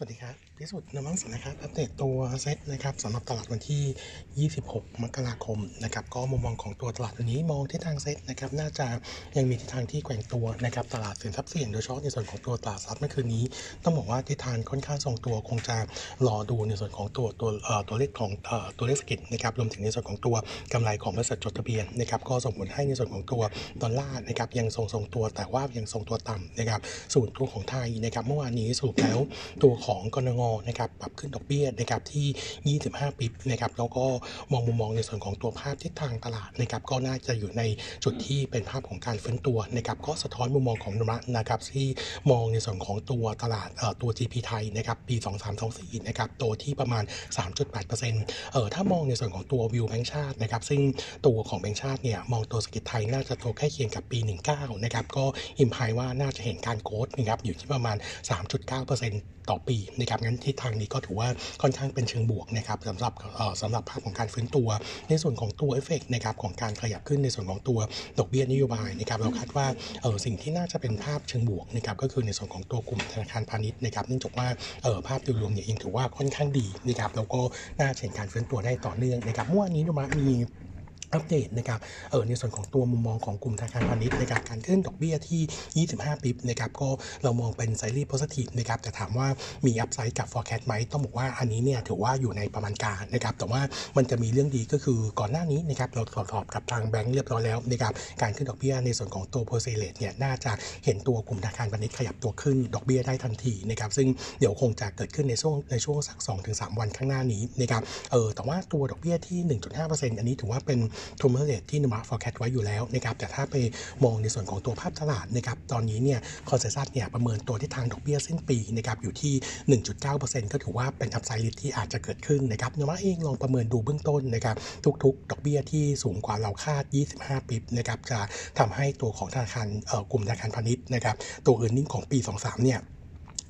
สวัสดีครับพิสุทธิ์นมังสนะครับ อัปเดตตัวเซ็ตนะครับสำหรับตลาดวันที่ 26 มกราคมนะครับ ก็มุมมองของตัวตลาดวันนี้มองที่ทางเซ็ตนะครับ น่าจะยังมีทิศทางที่แกว่งตัวนะครับ ตลาดสินทรัพย์เสี่ยงโดยเฉพาะในส่วนของตัวตลาดซับเมื่อคืนนี้ ต้องบอกว่าทิศทางค่อนข้างทรงตัว คงจะรอดูในส่วนของตัวตัวเอ่อตัวเลขของเอ่อตัวเลขเศรษฐกิจนะครับ รวมถึงในส่วนของตัวกำไรของบริษัทจดทะเบียนนะครับ ก็ส่งผลให้ในส่วนของตัวดอลลาร์นะครับยังทรงทรงตัว แต่ว่ายังทรงตัวต่ำนะครับ ส่วนตัวของไทยนะครับ เมื่อวานนี้สรุปแล้วตัวของกนงนะครับปรับขึ้นดอกเบี้ยนะครับที่ 25ปิบนะครับแล้วก็มองมุมมองในส่วนของตัวภาพทิศทางตลาดนะครับก็น่าจะอยู่ในจุดที่เป็นภาพของการฟื้นตัวนะครับก็สะท้อนมุมมองของนมะนะครับที่มองในส่วนของตัวตลาดตัว GP ไทยนะครับปี 2324นะครับโตที่ประมาณ 3.8%เอ่อถ้ามองในส่วนของตัววิวแบงค์ชาตินะครับซึ่งตัวของแบงค์ชาติเนี่ยมองตัวเศรษฐกิจไทยน่าจะโตใกล้เคียงกับปี 19นะครับก็ imply ว่าน่าจะเห็นการ growth นะครับอยู่ที่ประมาณ 3.9%ต่อปีนะครับงั้นทิศทางนี้ก็ถือว่าค่อนข้างเป็นเชิงบวกนะครับสำหรับสำหรับภาพของการฟื้นตัว ในส่วนของตัวเอฟเฟกนะครับของการขยับขึ้นในส่วนของตัวดอกเบี้ยนโยบายนะครับเราคาดว่าเออสิ่งที่น่าจะเป็นภาพเชิงบวกนะครับก็คือในส่วนของตัวกลุ่มธนาคารพาณิชย์นะครับเนื่องจากว่าเออภาพโดยรวมเนี่ยเองถือว่าค่อนข้างดีนะครับแล้วก็น่าเห็นการฟื้นตัวได้ต่อเนื่องนะครับเมื่อวานนี้นมามี อัปเดตนะครับ เออในส่วนของตัวมุมมองของกลุ่มธนาคารพาณิชย์ในการการขึ้นดอกเบี้ยที่ 25 ปิบนะครับก็เรามองเป็นไซรีโพซิทีฟนะครับแต่ถามว่ามีอัพไซด์กับ forecast ไหมต้องบอกว่าอันนี้เนี่ยถือว่าอยู่ในประมาณการนะครับแต่ว่ามันจะมีเรื่องดีก็คือก่อนหน้านี้นะครับเราตรวจสอบกับทางแบงก์เรียบร้อยแล้วนะครับการขึ้นดอกเบี้ยในส่วนของตัว p e r c e n t a g e เนี่ยน่าจะเห็นตัวกลุ่มธนาคารพาณิชย์ขยับตัวขึ้นดอกเบี้ยได้ทันทีนะครับซึ่งเดี๋ยวคงจะเกิดขึ้นในช่วงในช่วงสัก2-3 วันข้างหน้านี้นะครับเออแต่ว่าตัวดอกเบี้ยที่ 1.5%อันนี้ถือว่าเป็น t o m e r rate ที่นมา forecast ไว้อยู่แล้วนะครับแต่ถ้าไปมองในส่วนของตัวภาพตลาดนะครับตอนนี้เนี่ยคอนเซซัสเนี่ยประเมินตัวที่ทางดอกเบี้ยสิ้นปีนะครับอยู่ที่ 1.9%ก็ถือว่าเป็นอัพไซด์ที่อาจจะเกิดขึ้นนะครับนมาเองลองประเมินดูเบื้องต้นนะครับทุกๆ ดอกเบี้ยที่สูงกว่าเราคาด 25ปิบนะครับจะทำให้ตัวของธนาคารเอ่อกลุ่มธนาคารพาณิชย์นะครับตัว e a r n i n g ของปี 23เนี่ย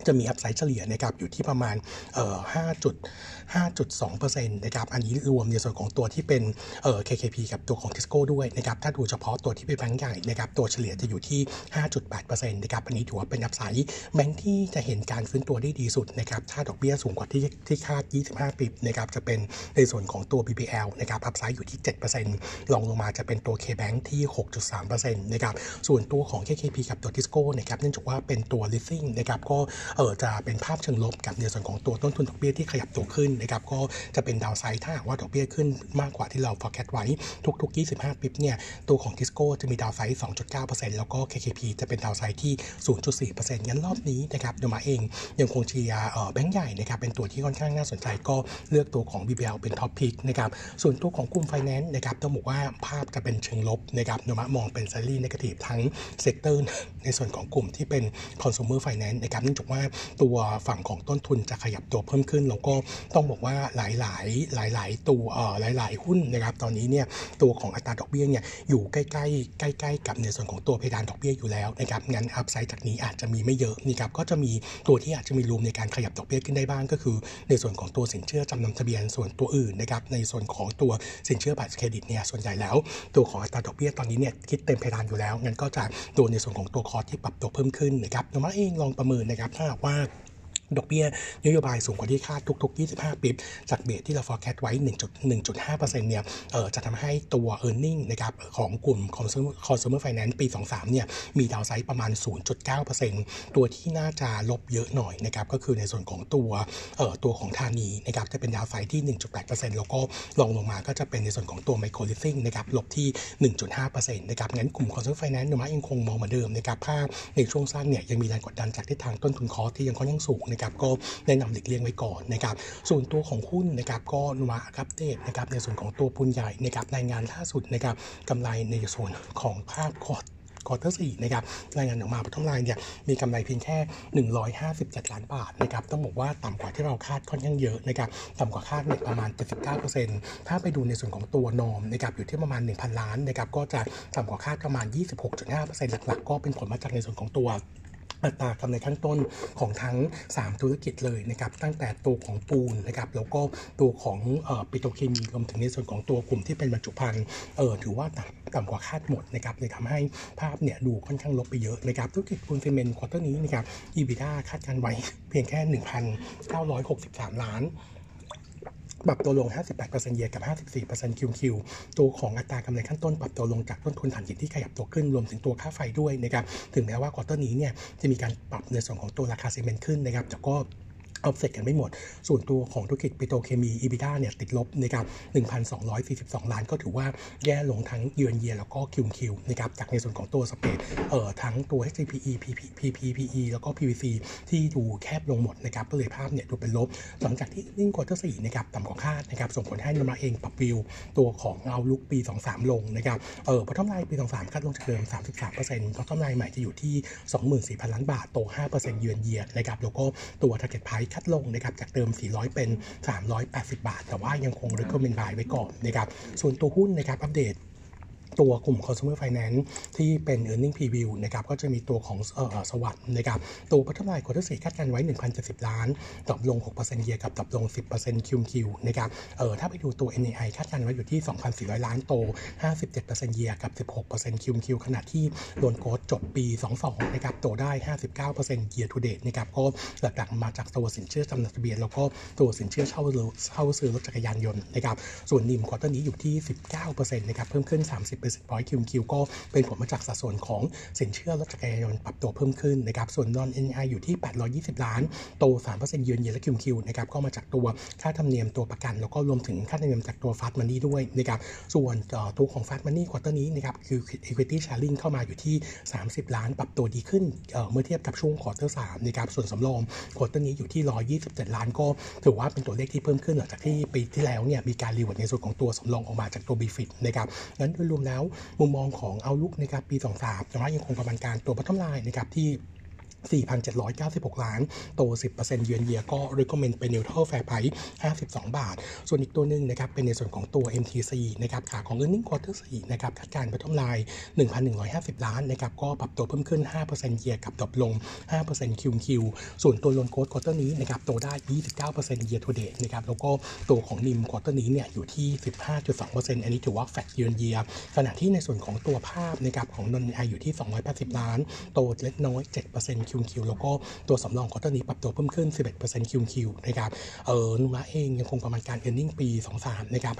จะมี upside เฉลี่ยนะครับอยู่ที่ประมาณเอ่อ5.5.2%นะครับ อันนี้รวมในส่วนของตัวที่เป็นเอ่อ KKP กับตัวของ Tisco ด้วยนะครับ ถ้าดูเฉพาะตัวที่เป็นแบงก์ใหญ่นะครับ ตัวเฉลี่ยจะอยู่ที่ 5.8%นะครับ อันนี้ถือว่าเป็น upside แบงก์ที่จะเห็นการฟื้นตัวได้ดีสุดนะครับ ถ้าดอกเบี้ยสูงกว่าที่ที่คาด 25 bip นะครับ จะเป็นในส่วนของตัว BBL นะครับ upside อยู่ที่ 7%รองลงมาจะเป็นตัว KBank ที่ 6.3%นะครับ ส่วนตัวของ KKP กับตัว Tisco นะครับ เนื่องจากว่าเป็นตัว leasing นะครับ ก็เออจะเป็นภาพเชิงลบกับในส่วนของตัวต้นทุนดอกเบี้ยที่ขยับตัวขึ้นนะครับก็จะเป็น downside ถ้าว่าดอกเบี้ยขึ้นมากกว่าที่เรา forecast ไว้ทุก ๆ 25 bip เนี่ยตัวของ Tisco จะมี downside 2.9%แล้วก็ KKP จะเป็น downside ที่ 0.4%งั้นรอบนี้นะครับเดมาเองยังคงเชียร์แบงก์ใหญ่นะครับเป็นตัวที่ค่อนข้างน่าสนใจก็เลือกตัวของ BBL เป็น top pick นะครับส่วนตัวของกลุ่มไฟแนนซ์นะครับต้องบอกว่าภาพจะเป็นเชิงลบนะครับเดี๋ยวมามองเป็น slightly negative ทั้ง sector ในส่วนของกลุ่มที่เป็น consumer finance นะครับเนื่องจากว่าตัวฝั่งของต้นทุนจะขยับตัวเพิ่มขึ้น แล้วก็ต้องบอกว่าหลายๆ หลาย ๆ ตัวเอ่อหลาย ๆ หุ้นนะครับ ตอนนี้เนี่ยตัวของอัตราดอกเบี้ยเนี่ยอยู่ใกล้ ๆ ใกล้ ๆ กับในส่วนของตัวเพดานดอกเบี้ยอยู่แล้วนะครับงั้น upside จากนี้อาจจะมีไม่เยอะนะครับก็จะมีตัวที่อาจจะมี room ในการขยับดอกเบี้ยขึ้นได้บ้างก็คือ ในส่วนของตัวสินเชื่อจำนำทะเบียนส่วนตัวอื่นนะครับในส่วนของตัวสินเชื่อบัตรเครดิตเนี่ยส่วนใหญ่แล้ว ตัวของอัตราดอกเบี้ยตอนนี้เนี่ยคิดเต็มเพดานอยู่แล้วงั้นก็จะโดนในส่วนของตัวคอที่ปรับตัวเพิ่มขึ้นนะครับนมาเองลองประเมินนะครับถ้าหากว่า ดอกเบี้ยนโยบายสูงกว่าที่คาดทุก ๆ 25ปิบจากเบสที่เรา forecast ไว้ 1.1.5%เนี่ยเออจะทำให้ตัว e a r n i n g นะครับของกลุ่ม consumer consumer finance ปี 23 เนี่ย มีดาวไซด์ประมาณ 0.9%ตัวที่น่าจะลบเยอะหน่อยนะครับ ก็คือในส่วนของตัวเอ่อตัวของธานีนะครับ จะเป็น downside ที่ 1.8%แล้วก็รองลงมาก็จะเป็นในส่วนของตัว micro leasing นะครับ ลบที่ 1.5%นะครับ งั้นกลุ่ม consumer finance นี่ยยังคงมองเหมือนเดิมนะครับภาพในช่วงสั้นเนี่ยยังมีแรงกดดันจากทิศทางต้นทุน cost ที่ยังค่อนข้างสูงนะครับก็แนะนำหลีกเลี่ยงไว้ก่อนนะครับส่วนตัวของหุ้นนะครับก็นวาอัปเดตนะครับในส่วนของตัวปูนใหญ่นะครับรายงานล่าสุดนะครับกำไรในส่วนของภาพ core quarter สี่นะครับรายงานออกมาพัฒนาเนี่ยมีกำไรเพียงแค่ 157 ล้านบาทนะครับต้องบอกว่าต่ำกว่าที่เราคาดค่อนข้างเยอะนะครับต่ำกว่าคาดเนี่ยประมาณ 79%ถ้าไปดูในส่วนของตัวนอมนะครับอยู่ที่ประมาณ 1,000 ล้านนะครับก็จะต่ำกว่าคาดประมาณ 26.5%หลักๆ ก็เป็นผลมาจากในส่วนของตัว อัตรากำไรขั้นต้นของทั้ง 3 ธุรกิจเลยนะครับตั้งแต่ตัวของปูนนะครับแล้วก็ตัวของปิโตรเคมีรวมถึงในส่วนของตัวกลุ่มที่เป็นบรรจุภัณฑ์เออถือว่าต่ำต่ำกว่าคาดหมดนะครับเลยทำให้ภาพเนี่ยดูค่อนข้างลบไปเยอะนะครับธุรกิจปูนซีเมนต์ quarter นี้นะครับ EBITDA คาดการณ์ไว้เพียงแค่ 1,963 ล้าน ปรับตัวลง 58% YoY กับ 54% QoQ ตัวของอัตรากำไรขั้นต้นปรับตัวลงจากต้นทุนถ่านหินที่ขยับตัวขึ้นรวมถึงตัวค่าไฟด้วยนะครับถึงแม้ว่า quarter นี้เนี่ยจะมีการปรับในส่วนของตัวราคาซีเมนต์ขึ้นนะครับแต่ก็ ออฟเซ็ตกันไม่หมด ส่วนตัวของธุรกิจปิโตรเคมี EBITDA เนี่ยติดลบนะครับ1,242 ล้านก็ถือว่าแย่ลงทั้งเยือนเยียแล้วก็ QQ นะครับจากในส่วนของตัว spread เอ่อทั้งตัว HDPE PP PPE แล้วก็ PVC ที่ดูแคบลงหมดนะครับก็เลยภาพเนี่ยดูเป็นลบ หลังจากที่ earning quarter สี่นะครับต่ำกว่าคาดนะครับส่งผลให้โนมูระเองปรับวิวตัวของ outlook ปี 23 ลงนะครับเอ่อ bottom line ปี 23 cut ลงจากเดิม 33% bottom line ใหม่จะอยู่ที่ 24,000 ล้านบาทโต 5%เยือนเยียนะครับแล้วก็ตัว target price cut ลงนะครับจากเดิม 400 เป็น 380 บาท แต่ว่ายังคง recommend buy ไว้ก่อนนะครับส่วนตัวหุ้นนะครับอัปเดต ตัวกลุ่ม consumer finance ที่เป็น earning preview นะครับก็จะมีตัวของ SAWAD นะครับตัว bottom line quarter สี่คาดการไว้ 1,070 ล้าน drop ลง 6% year กับ drop ลง 10% QQ นะครับเออถ้าไปดูตัว NII คาดการไว้อยู่ที่ 2,400 ล้านโต 57%เยียกับ 16% QQ ขณะที่ loan growth จบปี 22 นะครับโตได้ 59% year to date นะครับก็หลักๆมาจากตัวสินเชื่อจำนำทะเบียน แล้วก็ตัวสินเชื่อเช่าเช่าซื้อรถจักรยานยนต์นะครับส่วน NIM quarter นี้อยู่ที่ 19%นะครับเพิ่มขึ้น 30 0 0 QQ ก็เป็นผลมาจากสัดส่วนของสินเชื่อรถจักรยานยนต์ปรับตัวเพิ่มขึ้นนะครับส่วนนอน NI อยู่ที่ 820 ล้าน โต3% year on year และ QQ นะครับก็มาจากตัวค่าธรรมเนียมตัวประกัน แล้วก็รวมถึงค่าธรรมเนียมจากตัว Fast Money ด้วยนะครับส่วนตัวของ Fast Money quarter นี้นะครับคือ Equity Sharing เข้ามาอยู่ที่ 30 ล้านปรับตัวดีขึ้นเมื่อเทียบกับช่วง quarter สามนะครับส่วนสำรอง quarter นี้อยู่ที่ 127 ล้านก็ถือว่าเป็นตัวเลขที่เพิ่มขึ้นหลังจากที่ปีที่แล้วเนี่ยมีการรีวอร์ดในส่วนของตัวสำรองออกมาจากตัว BFIT นะครับงั้นโดยรวมแล้วมุมมองของ outlook นะครับปี 23แต่ว่ายังคงประมาณการตัว bottom line นะครับที่ 4,796 ล้าน โต 10%เยือนเยียก็ recommend เป็น neutral fair price 52 บาท ส่วนอีกตัวหนึ่งนะครับ เป็นในส่วนของตัว MTC นะครับขาของ earning quarter 4นะครับคาดการณ์ bottom line 1,150 ล้านนะครับ ก็ปรับตัวเพิ่มขึ้น 5% year กับ drop ลง 5% QQ ส่วนตัว loan growth quarter นี้นะครับ โตได้ 29% year to date นะครับ แล้วก็ตัวของ NIM quarter นี้เนี่ย อยู่ที่ 15.2%อันนี้ถือว่าแฟกเยือนเยียขณะที่ในส่วนของตัวภาพนะครับของ Non NII อยู่ที่ 280 ล้าน โตเล็กน้อย 7% QQ แล้วก็ตัวสำรอง quarter นี้ปรับตัวเพิ่มขึ้น 11% QQ นะครับเออโนมูระเองยังคงประมาณการเอ a r n i n g ปี 23 นะครับ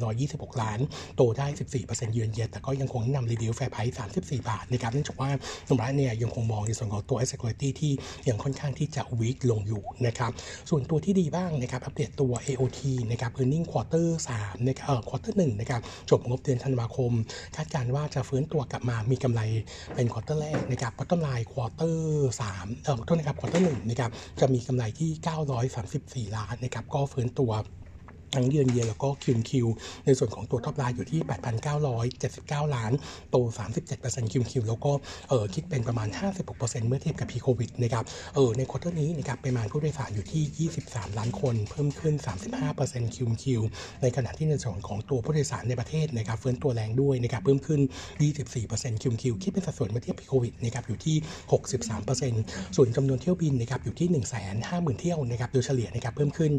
5,826 ล้าน โตได้ 14%เยือนเยียแต่ก็ยังคงแนะนำ reduce fair price 34 บาทนะครับเนื่องจากว่าโนมูระเนี่ยยังคงมองในส่วนของตัว asset quality ที่ยังค่อนข้างที่จะ weak ลงอยู่นะครับส่วนตัวที่ดีบ้างนะครับอัปเดตตัว AOT นะครับ earning quarter 3นะครับเอ่อ quarter 1นะครับจบงบเดือนธันวาคม คาดการณ์ว่าจะฟื้นตัวกลับมามีกำไรเป็น quarter แรกนะครับ bottom line quarter 3เอ่อโทษนะครับ quarter หนึ่งนะครับจะมีกำไรที่ 934 ล้านนะครับก็ฟื้นตัว ทั้ง year on year แล้วก็ QQ ในส่วนของตัว top line อยู่ที่ 8,979 ล้าน โต 37% QQ แล้วก็เออคิดเป็นประมาณ 56%เมื่อเทียบกับ pre โควิดนะครับเออใน quarter นี้นะครับปริมาณผู้โดยสารอยู่ที่ 23 ล้านคน เพิ่มขึ้น 35% QQ ในขณะที่ในส่วนของตัวผู้โดยสารในประเทศนะครับฟื้นตัวแรงด้วยนะครับเพิ่มขึ้น 24% QQ คิดเป็นสัดส่วนเมื่อเทียบ pre โควิดนะครับอยู่ที่ 63%ส่วนจำนวนเที่ยวบินนะครับอยู่ที่ 150,000 เที่ยวนะครับโดยเฉลี่ยนะครับเพิ่มขึ้น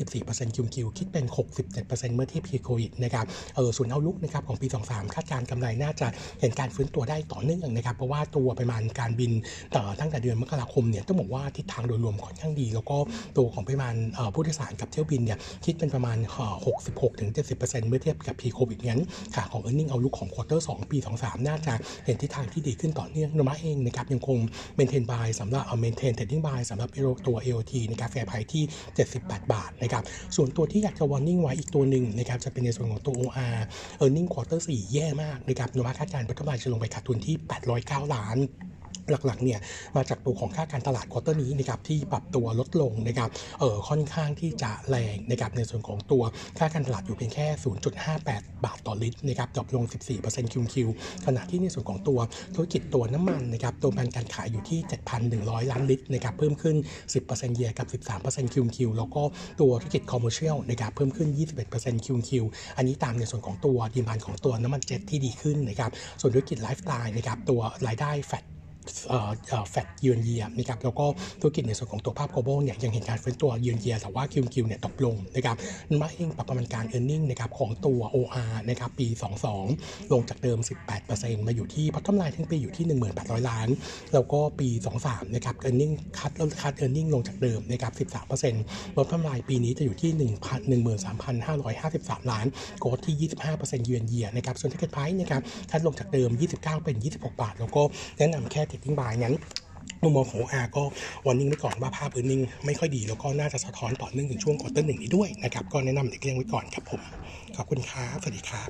24% QQ คิดเป็น 67%เมื่อเทียบ pre โควิดนะครับเออส่วน outlook นะครับของปี 23 คาดการกำไรน่าจะเห็นการฟื้นตัวได้ต่อเนื่องนะครับ เพราะว่าตัวปริมาณการบินต่อตั้งแต่เดือนมกราคมเนี่ยต้องบอกว่าทิศทางโดยรวมค่อนข้างดี แล้วก็ตัวของปริมาณผู้โดยสารกับเที่ยวบินเนี่ยคิดเป็นประมาณ 66-70%เมื่อเทียบกับ pre โควิดงั้นขาของ e a r n i n g เอาลุกของควอเตอร์2ปี 23 น่าจะเห็นทิศทางที่ดีขึ้นต่อเนื่องโนมูระเองนะครับยังคง maintain buy สำหรับ maintain trading buy สำหรับตัว AOT นะครับ fair price ที่ 78 บาทนะครับส่วนตัวที่อยากจะ warning ไว้อีกตัวหนึ่งนะครับจะเป็นในส่วนของตัว OR earning quarter 4 แย่มากนะครับโนมูระคาดการณ์ bottom line จะลงไปขาดทุนที่ 809 ล้าน หลักๆเนี่ยมาจากตัวของค่าการตลาด quarter นี้นะครับที่ปรับตัวลดลงนะครับเออค่อนข้างที่จะแรงนะครับในส่วนของตัวค่าการตลาดอยู่เพียงแค่ 0.58 บาทต่อลิตรนะครับ drop ลง 14% QQ ขณะที่ในส่วนของตัวธุรกิจตัวน้ำมันนะครับตัวแบนการขายอยู่ที่ 7,100 ล้านลิตรนะครับเพิ่มขึ้น 10%เยียกับ 13% QQ แล้วก็ตัวธุรกิจ commercial นะครับเพิ่มขึ้น 21% QQ อันนี้ตามในส่วนของตัว demand ของตัวน้ำมันเจ็ตที่ดีขึ้นนะครับส่วนธุรกิจไลฟ์สไตล์นะครับตัวรายได้แฟ แฟดยืนเยียนะครับแล้วก็ธุรกิจในส่วนของตัวภาพ global เนี่ยยังเห็นการฟื้นตัวยืนเยียแต่ว่าคิวคิวเนี่ยตกลงนะครับมาเองปรับประมาณการ e a r n i n g นะครับของตัว OR นะครับปี 22 ลงจากเดิม 18%มาอยู่ที่ bottom line ทั้งปีอยู่ที่ 1,800 ล้าน แล้วก็ปี 23นะครับ e a r n i n g คัดคัด e a r n i n g ลงจากเดิมนะครับ13% bottom line ปีนี้จะอยู่ที่ 13,553 ล้านโกดที่ 25%เยือนเยียนะครับส่วน ticket price นะครับคัดลงจากเดิม 29 เป็น 26 บาท แล้วก็แนะนำแค่ trading buy นั้นมุมมองของอาก็วันนิ่งไว้ก่อนว่าภาพ e a r n i n g ไม่ค่อยดีแล้วก็น่าจะสะท้อนต่อเนื่องถึงช่วงควอเตอร์หนึ่งนี้ด้วยนะครับก็แนะนำเด็กเลี้ยงไว้ก่อนครับผม ขอบคุณครับสวัสดีครับ